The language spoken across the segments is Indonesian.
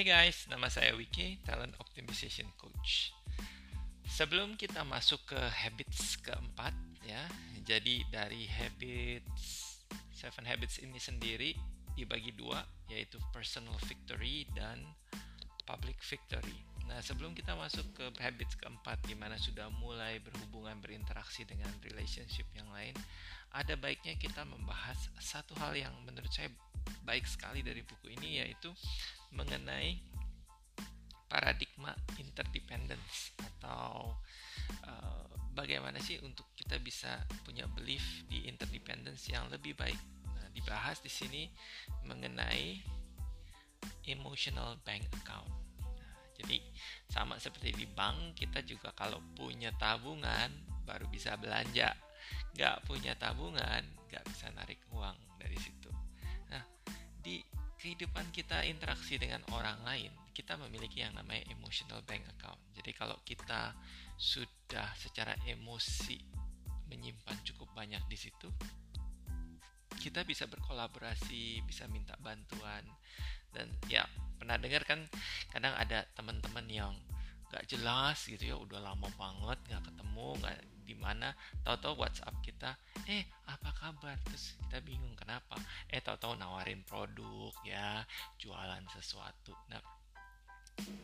Hey guys, nama saya Wiki, Talent Optimization Coach. Sebelum kita masuk ke habits keempat ya, jadi dari habits seven habits ini sendiri dibagi dua, yaitu personal victory dan public victory. Nah, sebelum kita masuk ke habits keempat di mana sudah mulai berhubungan berinteraksi dengan relationship yang lain, ada baiknya kita membahas satu hal yang menurut saya baik sekali dari buku ini yaitu mengenai paradigma interdependence atau uh, bagaimana sih untuk kita bisa punya belief di interdependence yang lebih baik. Nah, dibahas di sini mengenai emotional bank account. Nah, jadi sama seperti di bank kita juga kalau punya tabungan baru bisa belanja nggak punya tabungan nggak bisa narik uang dari situ kehidupan kita interaksi dengan orang lain kita memiliki yang namanya emotional bank account. Jadi kalau kita sudah secara emosi menyimpan cukup banyak di situ kita bisa berkolaborasi, bisa minta bantuan. Dan ya pernah dengar kan kadang ada teman-teman yang gak jelas gitu ya udah lama banget nggak ketemu nggak di mana tahu-tahu WhatsApp kita eh apa kabar? Terus kita bingung kenapa? Eh tahu-tahu nawarin produk ya jualan sesuatu. Nah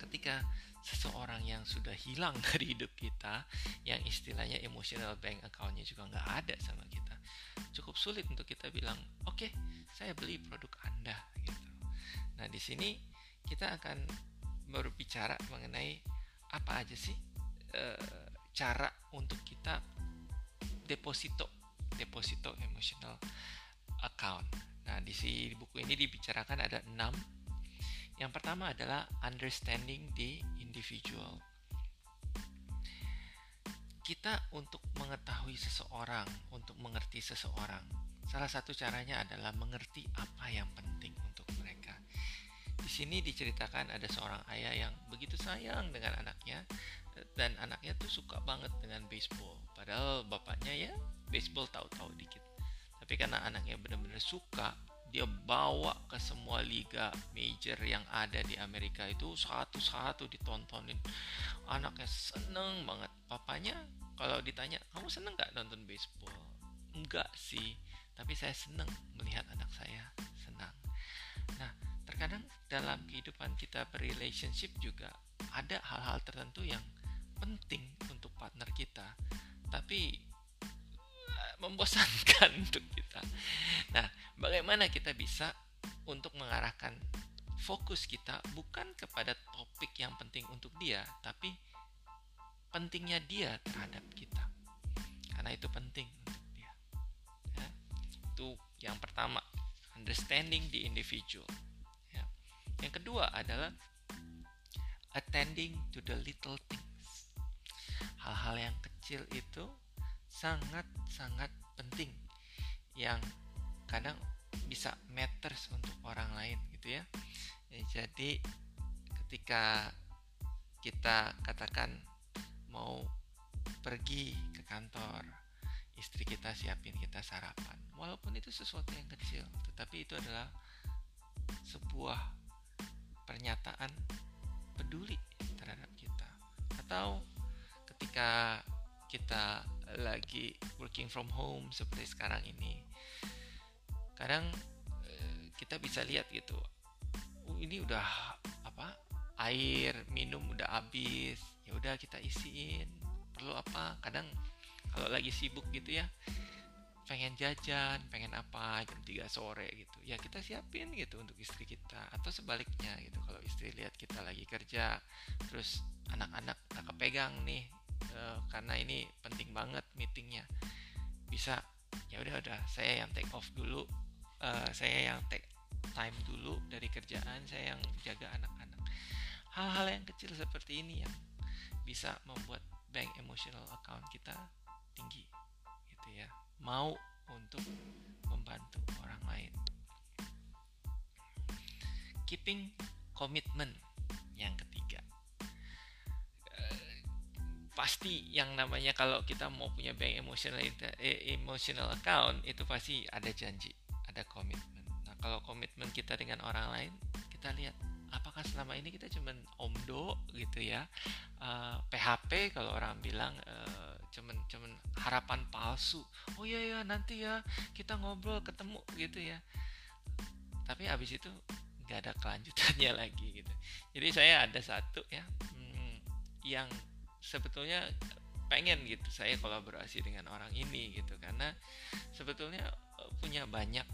ketika seseorang yang sudah hilang dari hidup kita yang istilahnya emotional bank accountnya juga nggak ada sama kita cukup sulit untuk kita bilang oke okay, saya beli produk anda gitu. Nah di sini kita akan berbicara mengenai apa aja sih uh, cara untuk kita deposito deposito emotional account. Nah, di si buku ini dibicarakan ada enam. Yang pertama adalah understanding the individual. Kita untuk mengetahui seseorang, untuk mengerti seseorang, salah satu caranya adalah mengerti apa yang penting untuk mereka. Di sini diceritakan ada seorang ayah yang begitu sayang dengan anaknya, dan anaknya tuh suka banget dengan baseball. Padahal bapaknya ya baseball tahu-tahu dikit. Tapi karena anaknya benar-benar suka dia bawa ke semua liga major yang ada di Amerika itu satu-satu ditontonin. Anaknya seneng banget. Papanya kalau ditanya kamu seneng nggak nonton baseball? Enggak sih tapi saya seneng melihat anak saya senang. Nah terkadang dalam kehidupan kita berrelationship juga ada hal-hal tertentu yang penting untuk partner kita tapi eh, membosankan untuk kita nah bagaimana kita bisa untuk mengarahkan fokus kita bukan kepada topik yang penting untuk dia tapi pentingnya dia terhadap kita karena itu penting untuk dia ya. itu yang pertama understanding the individual ya. yang kedua adalah attending to the little thing hal-hal yang kecil itu sangat-sangat penting yang kadang bisa matters untuk orang lain gitu ya. ya jadi ketika kita katakan mau pergi ke kantor istri kita siapin kita sarapan walaupun itu sesuatu yang kecil tetapi itu adalah sebuah pernyataan peduli terhadap kita atau ketika kita lagi working from home seperti sekarang ini kadang eh, kita bisa lihat gitu uh, ini udah apa air minum udah habis ya udah kita isiin perlu apa? Kadang kalau lagi sibuk gitu ya pengen jajan pengen apa jam 3 sore gitu ya kita siapin gitu untuk istri kita atau sebaliknya gitu kalau istri lihat kita lagi kerja terus anak-anak nggak kepegang nih uh, karena ini penting banget meetingnya. Bisa ya udah udah. Saya yang take off dulu. Uh, saya yang take time dulu dari kerjaan. Saya yang jaga anak-anak. Hal-hal yang kecil seperti ini yang bisa membuat bank emotional account kita tinggi gitu ya. Mau untuk membantu orang lain. Keeping commitment yang ketiga pasti yang namanya kalau kita mau punya bank emotional eh, emotional account itu pasti ada janji, ada komitmen. Nah, kalau komitmen kita dengan orang lain, kita lihat apakah selama ini kita cuman omdo gitu ya? Uh, eh, PHP kalau orang bilang uh, cuman cuman harapan palsu. Oh iya ya nanti ya kita ngobrol ketemu gitu ya. Tapi habis itu nggak ada kelanjutannya lagi gitu. Jadi saya ada satu ya hmm, yang sebetulnya pengen gitu saya kolaborasi dengan orang ini gitu. Karena sebetulnya eh, punya banyak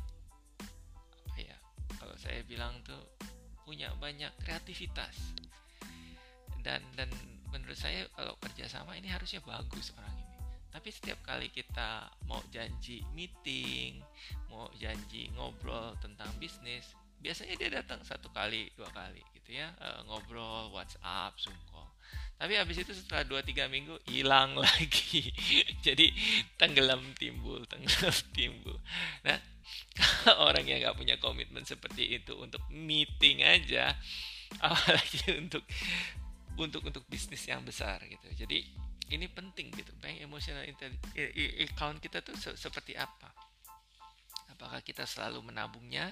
apa ya kalau saya bilang tuh punya banyak kreativitas. Dan dan menurut saya kalau kerjasama ini harusnya bagus orang ini. Tapi setiap kali kita mau janji meeting mau janji ngobrol tentang bisnis biasanya dia datang satu kali dua kali gitu ya uh, ngobrol WhatsApp Zoom tapi habis itu setelah dua tiga minggu hilang lagi. Jadi tenggelam timbul tenggelam timbul. Nah kalau orang yang nggak punya komitmen seperti itu untuk meeting aja apalagi untuk untuk untuk bisnis yang besar gitu. Jadi ini penting gitu bank emosional account kita tuh se seperti apa? Apakah kita selalu menabungnya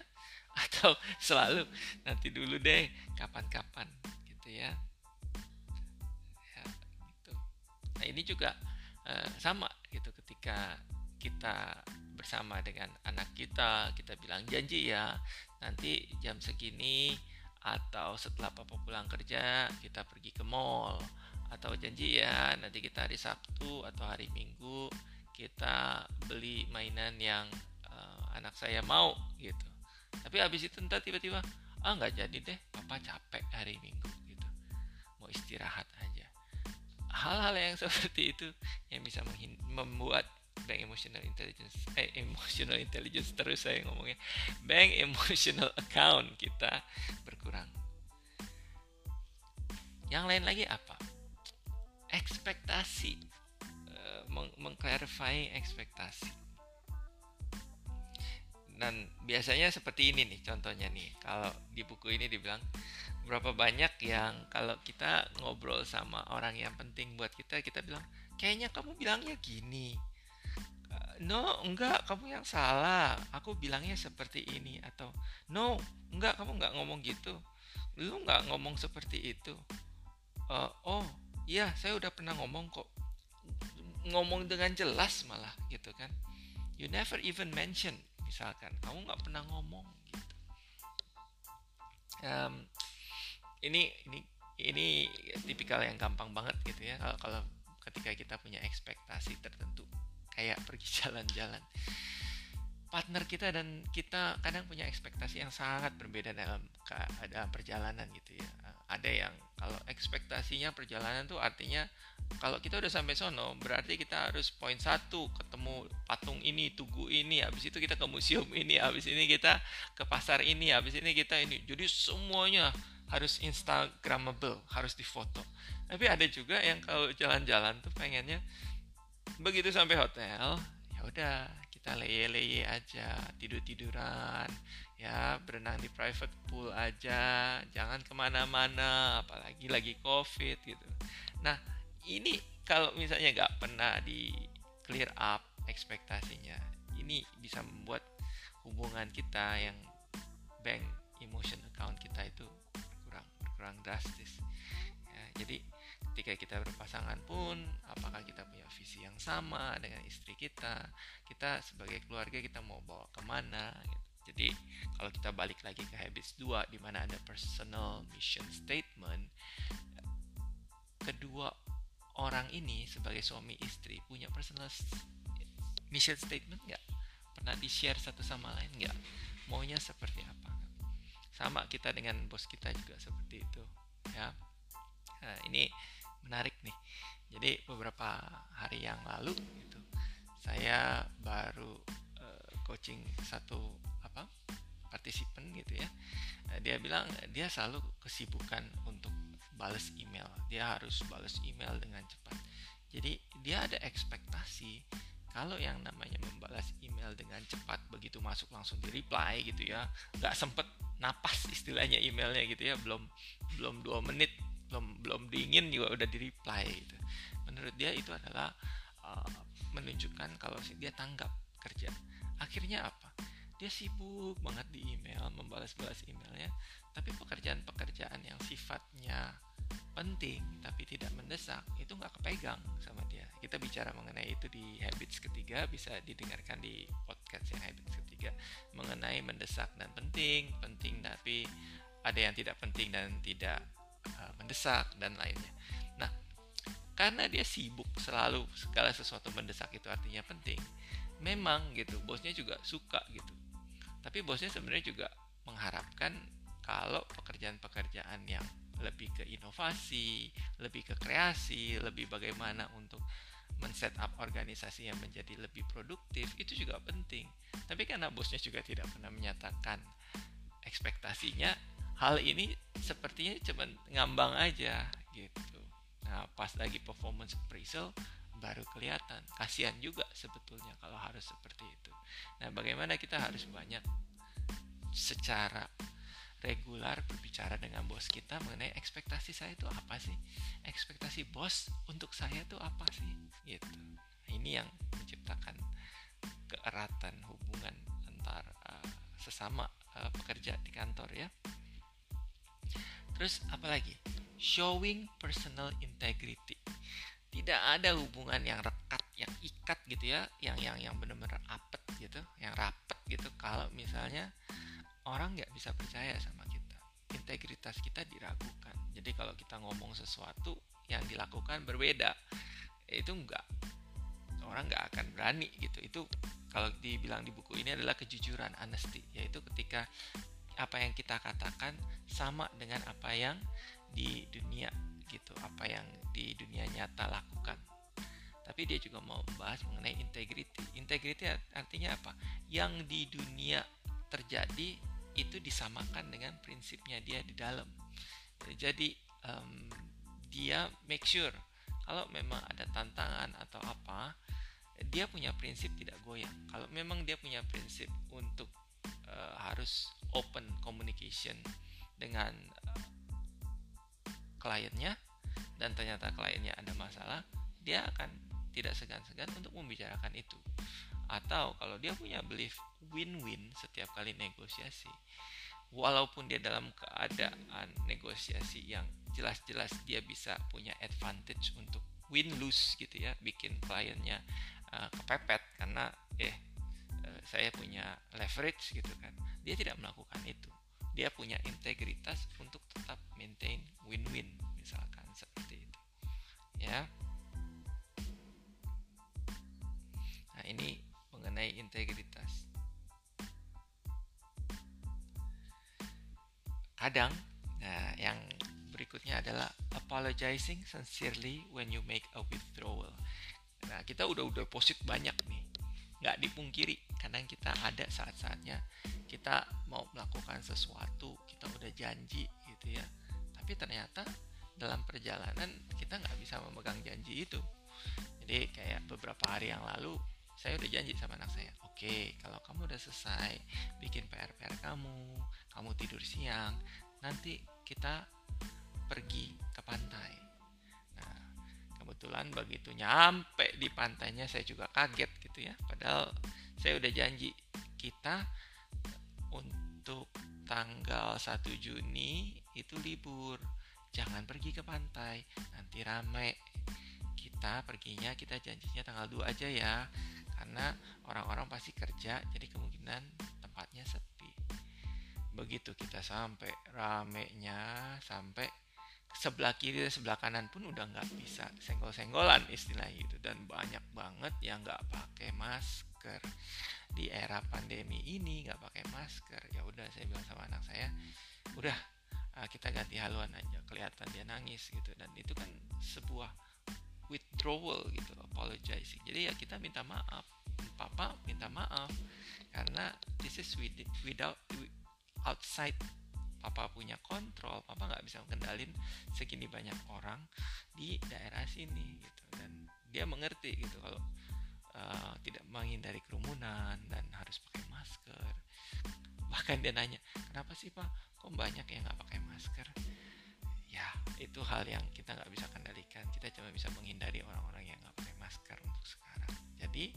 atau selalu nanti dulu deh kapan-kapan gitu ya nah ini juga uh, sama gitu ketika kita bersama dengan anak kita kita bilang janji ya nanti jam segini atau setelah papa pulang kerja kita pergi ke mall. Atau janji ya nanti kita hari Sabtu atau hari Minggu kita beli mainan yang uh, anak saya mau gitu. Tapi habis itu entah tiba-tiba ah nggak jadi deh papa capek hari minggu hal-hal yang seperti itu yang bisa membuat bank emotional intelligence eh emotional intelligence terus saya ngomongnya. Bank emotional account kita berkurang. Yang lain lagi apa? Ekspektasi. Uh, mengclarifying ekspektasi. Dan biasanya seperti ini nih contohnya nih. Kalau di buku ini dibilang berapa banyak yang kalau kita ngobrol sama orang yang penting buat kita kita bilang kayaknya kamu bilangnya gini. Eh, no enggak kamu yang salah. Aku bilangnya seperti ini. Atau no enggak kamu enggak ngomong gitu. Lu enggak ngomong seperti itu. Uh, oh iya saya udah pernah ngomong kok. Ngomong dengan jelas malah gitu kan. You never even mention misalkan. Kamu nggak pernah ngomong gitu. Um, ini ini ini tipikal yang gampang banget gitu ya kalau, kalau ketika kita punya ekspektasi tertentu. Kayak pergi jalan-jalan. Partner kita dan kita kadang punya ekspektasi yang sangat berbeda dalam dalam perjalanan gitu ya. Ada yang kalau ekspektasinya perjalanan tuh artinya kalau kita udah sampai sono berarti kita harus poin satu ketemu patung ini tugu ini habis itu kita ke museum ini habis ini kita ke pasar ini habis ini kita ini. Jadi semuanya harus instagramable harus difoto. Tapi ada juga yang kalau jalan-jalan tuh pengennya begitu sampai hotel ya udah kita leye-leye aja tidur-tiduran ya berenang di private pool aja jangan ke mana-mana apalagi lagi covid gitu. Nah ini kalau misalnya nggak pernah di clear up ekspektasinya ini bisa membuat hubungan kita yang bank emotion account kita itu berkurang drastis. Ya, jadi ketika kita berpasangan pun apakah kita punya visi yang sama dengan istri kita kita sebagai keluarga kita mau bawa ke mana gitu. jadi kalau kita balik lagi ke habits 2 di mana ada personal mission statement kedua orang ini sebagai suami istri punya personal mission statement nggak? Pernah di share satu sama lain nggak? Maunya seperti apa sama kita dengan bos kita juga seperti itu ya. Nah, ini menarik nih. Jadi beberapa hari yang lalu gitu saya baru uh, coaching satu apa partisipan gitu ya. Dia bilang dia selalu kesibukan untuk balas email. Dia harus balas email dengan cepat. Jadi dia ada ekspektasi kalau yang namanya membalas email dengan cepat begitu masuk langsung di reply gitu ya nggak sempet napas istilahnya emailnya gitu ya belum belum dua menit belum belum dingin juga udah di reply gitu. Menurut dia itu adalah uh, menunjukkan kalau dia tanggap kerja. Akhirnya apa? Dia sibuk banget di email membalas-balas emailnya tapi pekerjaan-pekerjaan yang sifatnya penting tapi tidak mendesak itu nggak kepegang sama dia. Kita bicara mengenai itu di habits ketiga bisa didengarkan di podcast yang habits ketiga. Mengenai mendesak dan penting penting tapi ada yang tidak penting dan tidak uh, mendesak dan lainnya. Nah karena dia sibuk selalu segala sesuatu mendesak itu artinya penting memang gitu bosnya juga suka gitu. Tapi bosnya sebenarnya juga mengharapkan kalau pekerjaan-pekerjaan yang lebih ke inovasi, lebih ke kreasi, lebih bagaimana untuk men-set up organisasi yang menjadi lebih produktif itu juga penting. Tapi karena bosnya juga tidak pernah menyatakan ekspektasinya, hal ini sepertinya cuma ngambang aja gitu. Nah, pas lagi performance appraisal baru kelihatan. Kasihan juga sebetulnya kalau harus seperti itu. Nah, bagaimana kita harus banyak secara regular berbicara dengan bos kita mengenai ekspektasi saya itu apa sih? Ekspektasi bos untuk saya itu apa sih? Gitu. Nah, ini yang menciptakan keeratan hubungan antar uh, sesama uh, pekerja di kantor ya. Terus apalagi showing personal integrity. Tidak ada hubungan yang rekat yang ikat gitu ya yang yang yang benar-benar apet gitu yang rapet gitu. Kalau misalnya orang nggak bisa percaya sama kita. Integritas kita diragukan. Jadi kalau kita ngomong sesuatu yang dilakukan berbeda itu enggak orang nggak akan berani gitu. Itu kalau dibilang di buku ini adalah kejujuran honesty. Yaitu ketika apa yang kita katakan sama dengan apa yang di dunia gitu apa yang di dunia nyata lakukan. Tapi dia juga mau membahas mengenai integrity integrity artinya apa? Yang di dunia terjadi itu disamakan dengan prinsipnya dia di dalam. Jadi um, dia make sure kalau memang ada tantangan atau apa, dia punya prinsip tidak goyang. Kalau memang dia punya prinsip untuk uh, harus open communication dengan uh, kliennya dan ternyata kliennya ada masalah, dia akan tidak segan-segan untuk membicarakan itu. Atau kalau dia punya belief win-win setiap kali negosiasi walaupun dia dalam keadaan negosiasi yang jelas-jelas dia bisa punya advantage untuk win lose gitu ya bikin kliennya uh, kepepet karena eh uh, saya punya leverage gitu kan dia tidak melakukan itu. Dia punya integritas untuk tetap maintain win-win misalkan seperti itu. Ya ini mengenai integritas. Kadang, nah yang berikutnya adalah apologizing sincerely when you make a withdrawal. Nah, kita udah udah posit banyak nih. Nggak dipungkiri, kadang kita ada saat-saatnya kita mau melakukan sesuatu, kita udah janji gitu ya. Tapi ternyata dalam perjalanan kita nggak bisa memegang janji itu. Jadi kayak beberapa hari yang lalu saya udah janji sama anak saya oke okay, kalau kamu udah selesai bikin PR-PR kamu kamu tidur siang nanti kita pergi ke pantai. Nah kebetulan begitu nyampe di pantainya saya juga kaget gitu ya. Padahal saya udah janji kita untuk tanggal 1 Juni itu libur. Jangan pergi ke pantai nanti rame. Kita perginya kita janjinya tanggal 2 aja ya karena orang-orang pasti kerja jadi kemungkinan tempatnya sepi. Begitu kita sampai ramenya sampai sebelah kiri dan sebelah kanan pun udah nggak bisa senggol-senggolan istilahnya itu dan banyak banget yang nggak pakai masker. Di era pandemi ini nggak pakai masker. Ya udah saya bilang sama anak saya udah ah, kita ganti haluan aja kelihatan dia nangis gitu. Dan itu kan sebuah withdrawal gitu apologizing. Jadi ya kita minta maaf papa minta maaf. Karena this is without outside papa punya kontrol papa nggak bisa mengendalin segini banyak orang di daerah sini gitu. Dan dia mengerti gitu kalau uh, tidak menghindari kerumunan dan harus pakai masker. Bahkan dia nanya kenapa sih pak? Kok banyak yang nggak pakai masker? Ya itu hal yang kita nggak bisa kendalikan. Kita cuma bisa menghindari orang-orang yang nggak pakai masker untuk sekarang. Jadi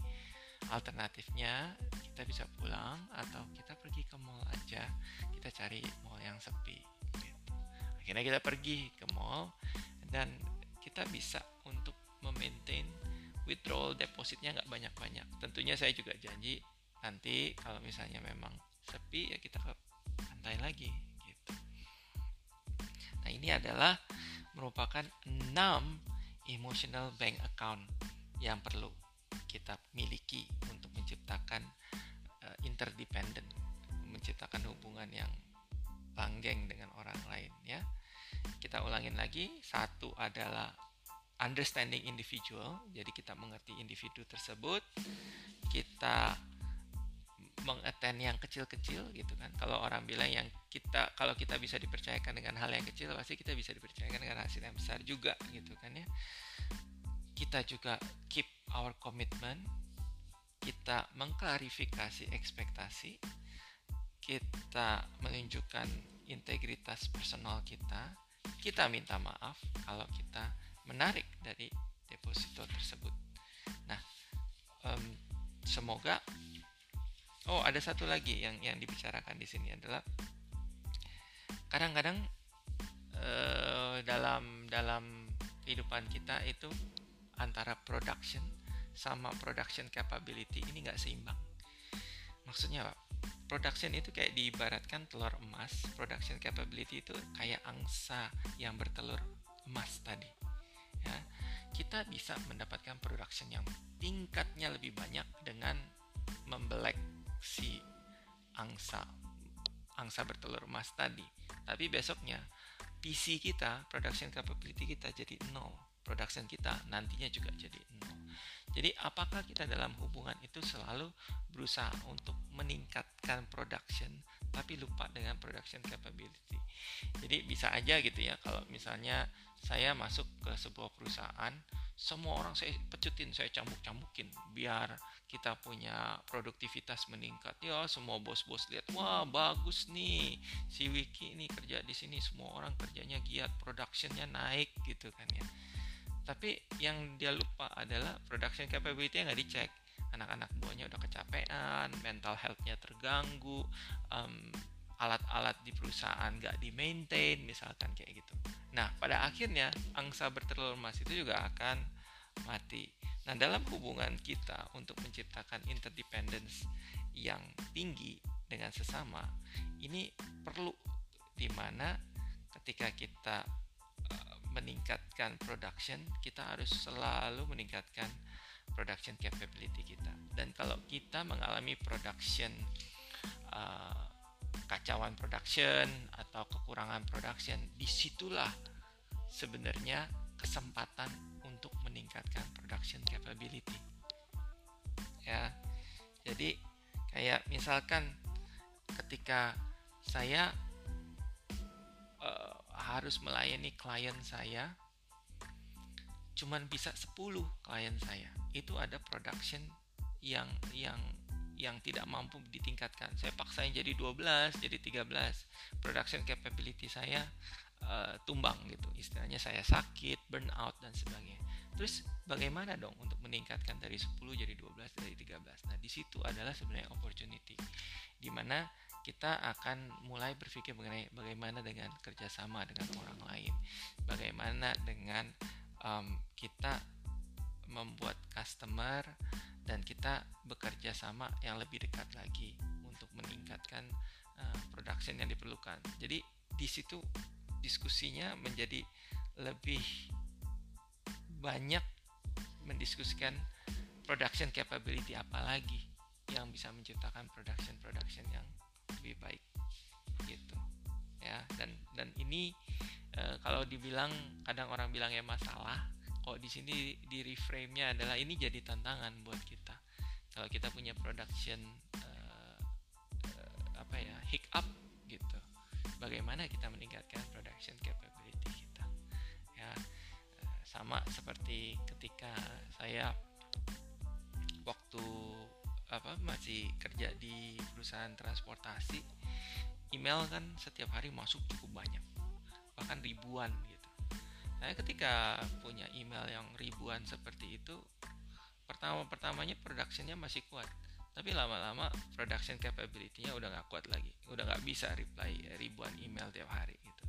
alternatifnya kita bisa pulang atau kita pergi ke mall aja. Kita cari mall yang sepi gitu. akhirnya kita pergi ke mall dan kita bisa untuk memaintain withdrawal depositnya nggak banyak-banyak. Tentunya saya juga janji nanti kalau misalnya memang sepi ya kita ke pantai lagi gitu. Nah ini adalah merupakan 6 emotional bank account yang perlu kita miliki untuk menciptakan uh, interdependent, menciptakan hubungan yang langgeng dengan orang lain ya. Kita ulangin lagi, satu adalah understanding individual, jadi kita mengerti individu tersebut, kita mengaten yang kecil-kecil gitu kan. Kalau orang bilang yang kita kalau kita bisa dipercayakan dengan hal yang kecil, pasti kita bisa dipercayakan dengan hasil yang besar juga gitu kan ya kita juga keep our commitment, kita mengklarifikasi ekspektasi, kita menunjukkan integritas personal kita, kita minta maaf kalau kita menarik dari deposito tersebut. Nah, um, semoga oh ada satu lagi yang yang dibicarakan di sini adalah kadang-kadang uh, dalam dalam kehidupan kita itu antara production sama production capability ini nggak seimbang. Maksudnya apa? Production itu kayak diibaratkan telur emas, production capability itu kayak angsa yang bertelur emas tadi. Ya, kita bisa mendapatkan production yang tingkatnya lebih banyak dengan membelek si angsa angsa bertelur emas tadi. Tapi besoknya PC kita, production capability kita jadi nol production kita nantinya juga jadi nol. Jadi apakah kita dalam hubungan itu selalu berusaha untuk meningkatkan production tapi lupa dengan production capability. Jadi bisa aja gitu ya kalau misalnya saya masuk ke sebuah perusahaan, semua orang saya pecutin, saya cambuk-cambukin biar kita punya produktivitas meningkat. Ya, semua bos-bos lihat, wah bagus nih si Wiki ini kerja di sini, semua orang kerjanya giat, productionnya naik gitu kan ya tapi yang dia lupa adalah production capability yang nggak dicek. Anak-anak buahnya udah kecapean mental healthnya terganggu um, alat-alat di perusahaan nggak di maintain misalkan kayak gitu. Nah pada akhirnya angsa bertelur emas itu juga akan mati. Nah dalam hubungan kita untuk menciptakan interdependence yang tinggi dengan sesama ini perlu di mana ketika kita meningkatkan production, kita harus selalu meningkatkan production capability kita. Dan kalau kita mengalami production uh, kacauan production atau kekurangan production, di situlah sebenarnya kesempatan untuk meningkatkan production capability. Ya, jadi kayak misalkan ketika saya harus melayani klien saya cuman bisa 10 klien saya. Itu ada production yang yang yang tidak mampu ditingkatkan. Saya paksain jadi 12 jadi 13 production capability saya uh, tumbang gitu. Istilahnya saya sakit burnout dan sebagainya. Terus bagaimana dong untuk meningkatkan dari 10 jadi 12 dari 13 nah di situ adalah sebenarnya opportunity. Di mana kita akan mulai berpikir mengenai bagaimana dengan kerjasama dengan orang lain, bagaimana dengan um, kita membuat customer dan kita bekerja sama yang lebih dekat lagi untuk meningkatkan uh, production yang diperlukan. Jadi di situ diskusinya menjadi lebih banyak mendiskusikan production capability apalagi yang bisa menciptakan production production yang lebih baik gitu. Ya dan dan ini e, kalau dibilang kadang orang bilang ya masalah kok di sini di reframe-nya adalah ini jadi tantangan buat kita. Kalau kita punya production e, e, apa ya hiccup gitu. Bagaimana kita meningkatkan production capability kita? Ya sama seperti ketika saya waktu apa masih kerja di perusahaan transportasi email kan setiap hari masuk cukup banyak bahkan ribuan gitu. Saya ketika punya email yang ribuan seperti itu pertama-pertamanya productionnya masih kuat tapi lama-lama production capability-nya udah nggak kuat lagi udah nggak bisa reply ribuan email tiap hari gitu.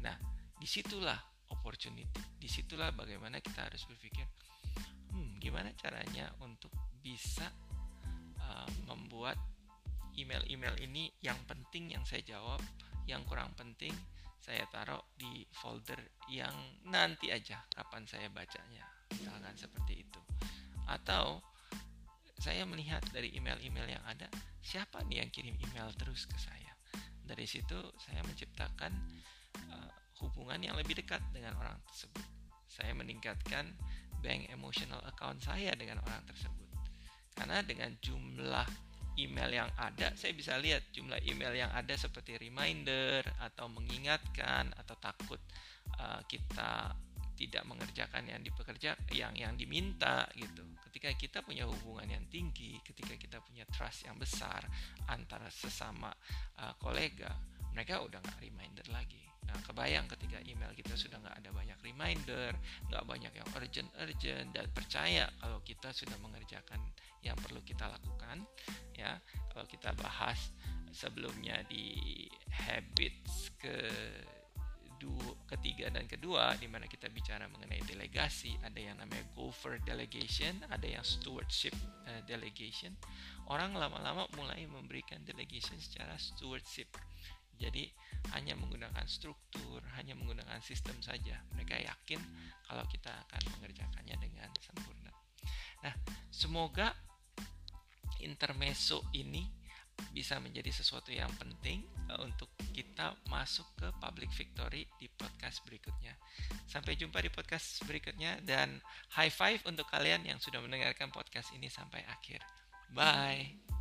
Nah di situlah opportunity di situlah bagaimana kita harus berpikir hmm, gimana caranya untuk bisa uh, membuat email-email ini yang penting yang saya jawab yang kurang penting saya taruh di folder yang nanti aja kapan saya bacanya misalkan seperti itu. Atau saya melihat dari email-email yang ada siapa nih yang kirim email terus ke saya? Dari situ saya menciptakan uh, hubungan yang lebih dekat dengan orang tersebut. Saya meningkatkan bank emotional account saya dengan orang tersebut karena dengan jumlah email yang ada saya bisa lihat jumlah email yang ada seperti reminder atau mengingatkan atau takut uh, kita tidak mengerjakan yang dipekerja yang yang diminta gitu. Ketika kita punya hubungan yang tinggi, ketika kita punya trust yang besar antara sesama uh, kolega, mereka udah nggak reminder lagi. Nah, kebayang ketika email kita sudah nggak ada banyak reminder, nggak banyak yang urgent-urgent dan percaya kalau kita sudah mengerjakan yang perlu kita lakukan, ya. Kalau kita bahas sebelumnya di habits ke ketiga dan kedua di mana kita bicara mengenai delegasi, ada yang namanya gopher delegation, ada yang stewardship uh, delegation. Orang lama-lama mulai memberikan delegation secara stewardship. Jadi hanya menggunakan struktur, hanya menggunakan sistem saja. Mereka yakin kalau kita akan mengerjakannya dengan sempurna. Nah, semoga intermezzo ini bisa menjadi sesuatu yang penting uh, untuk kita masuk ke public victory di podcast berikutnya. Sampai jumpa di podcast berikutnya dan high five untuk kalian yang sudah mendengarkan podcast ini sampai akhir. Bye.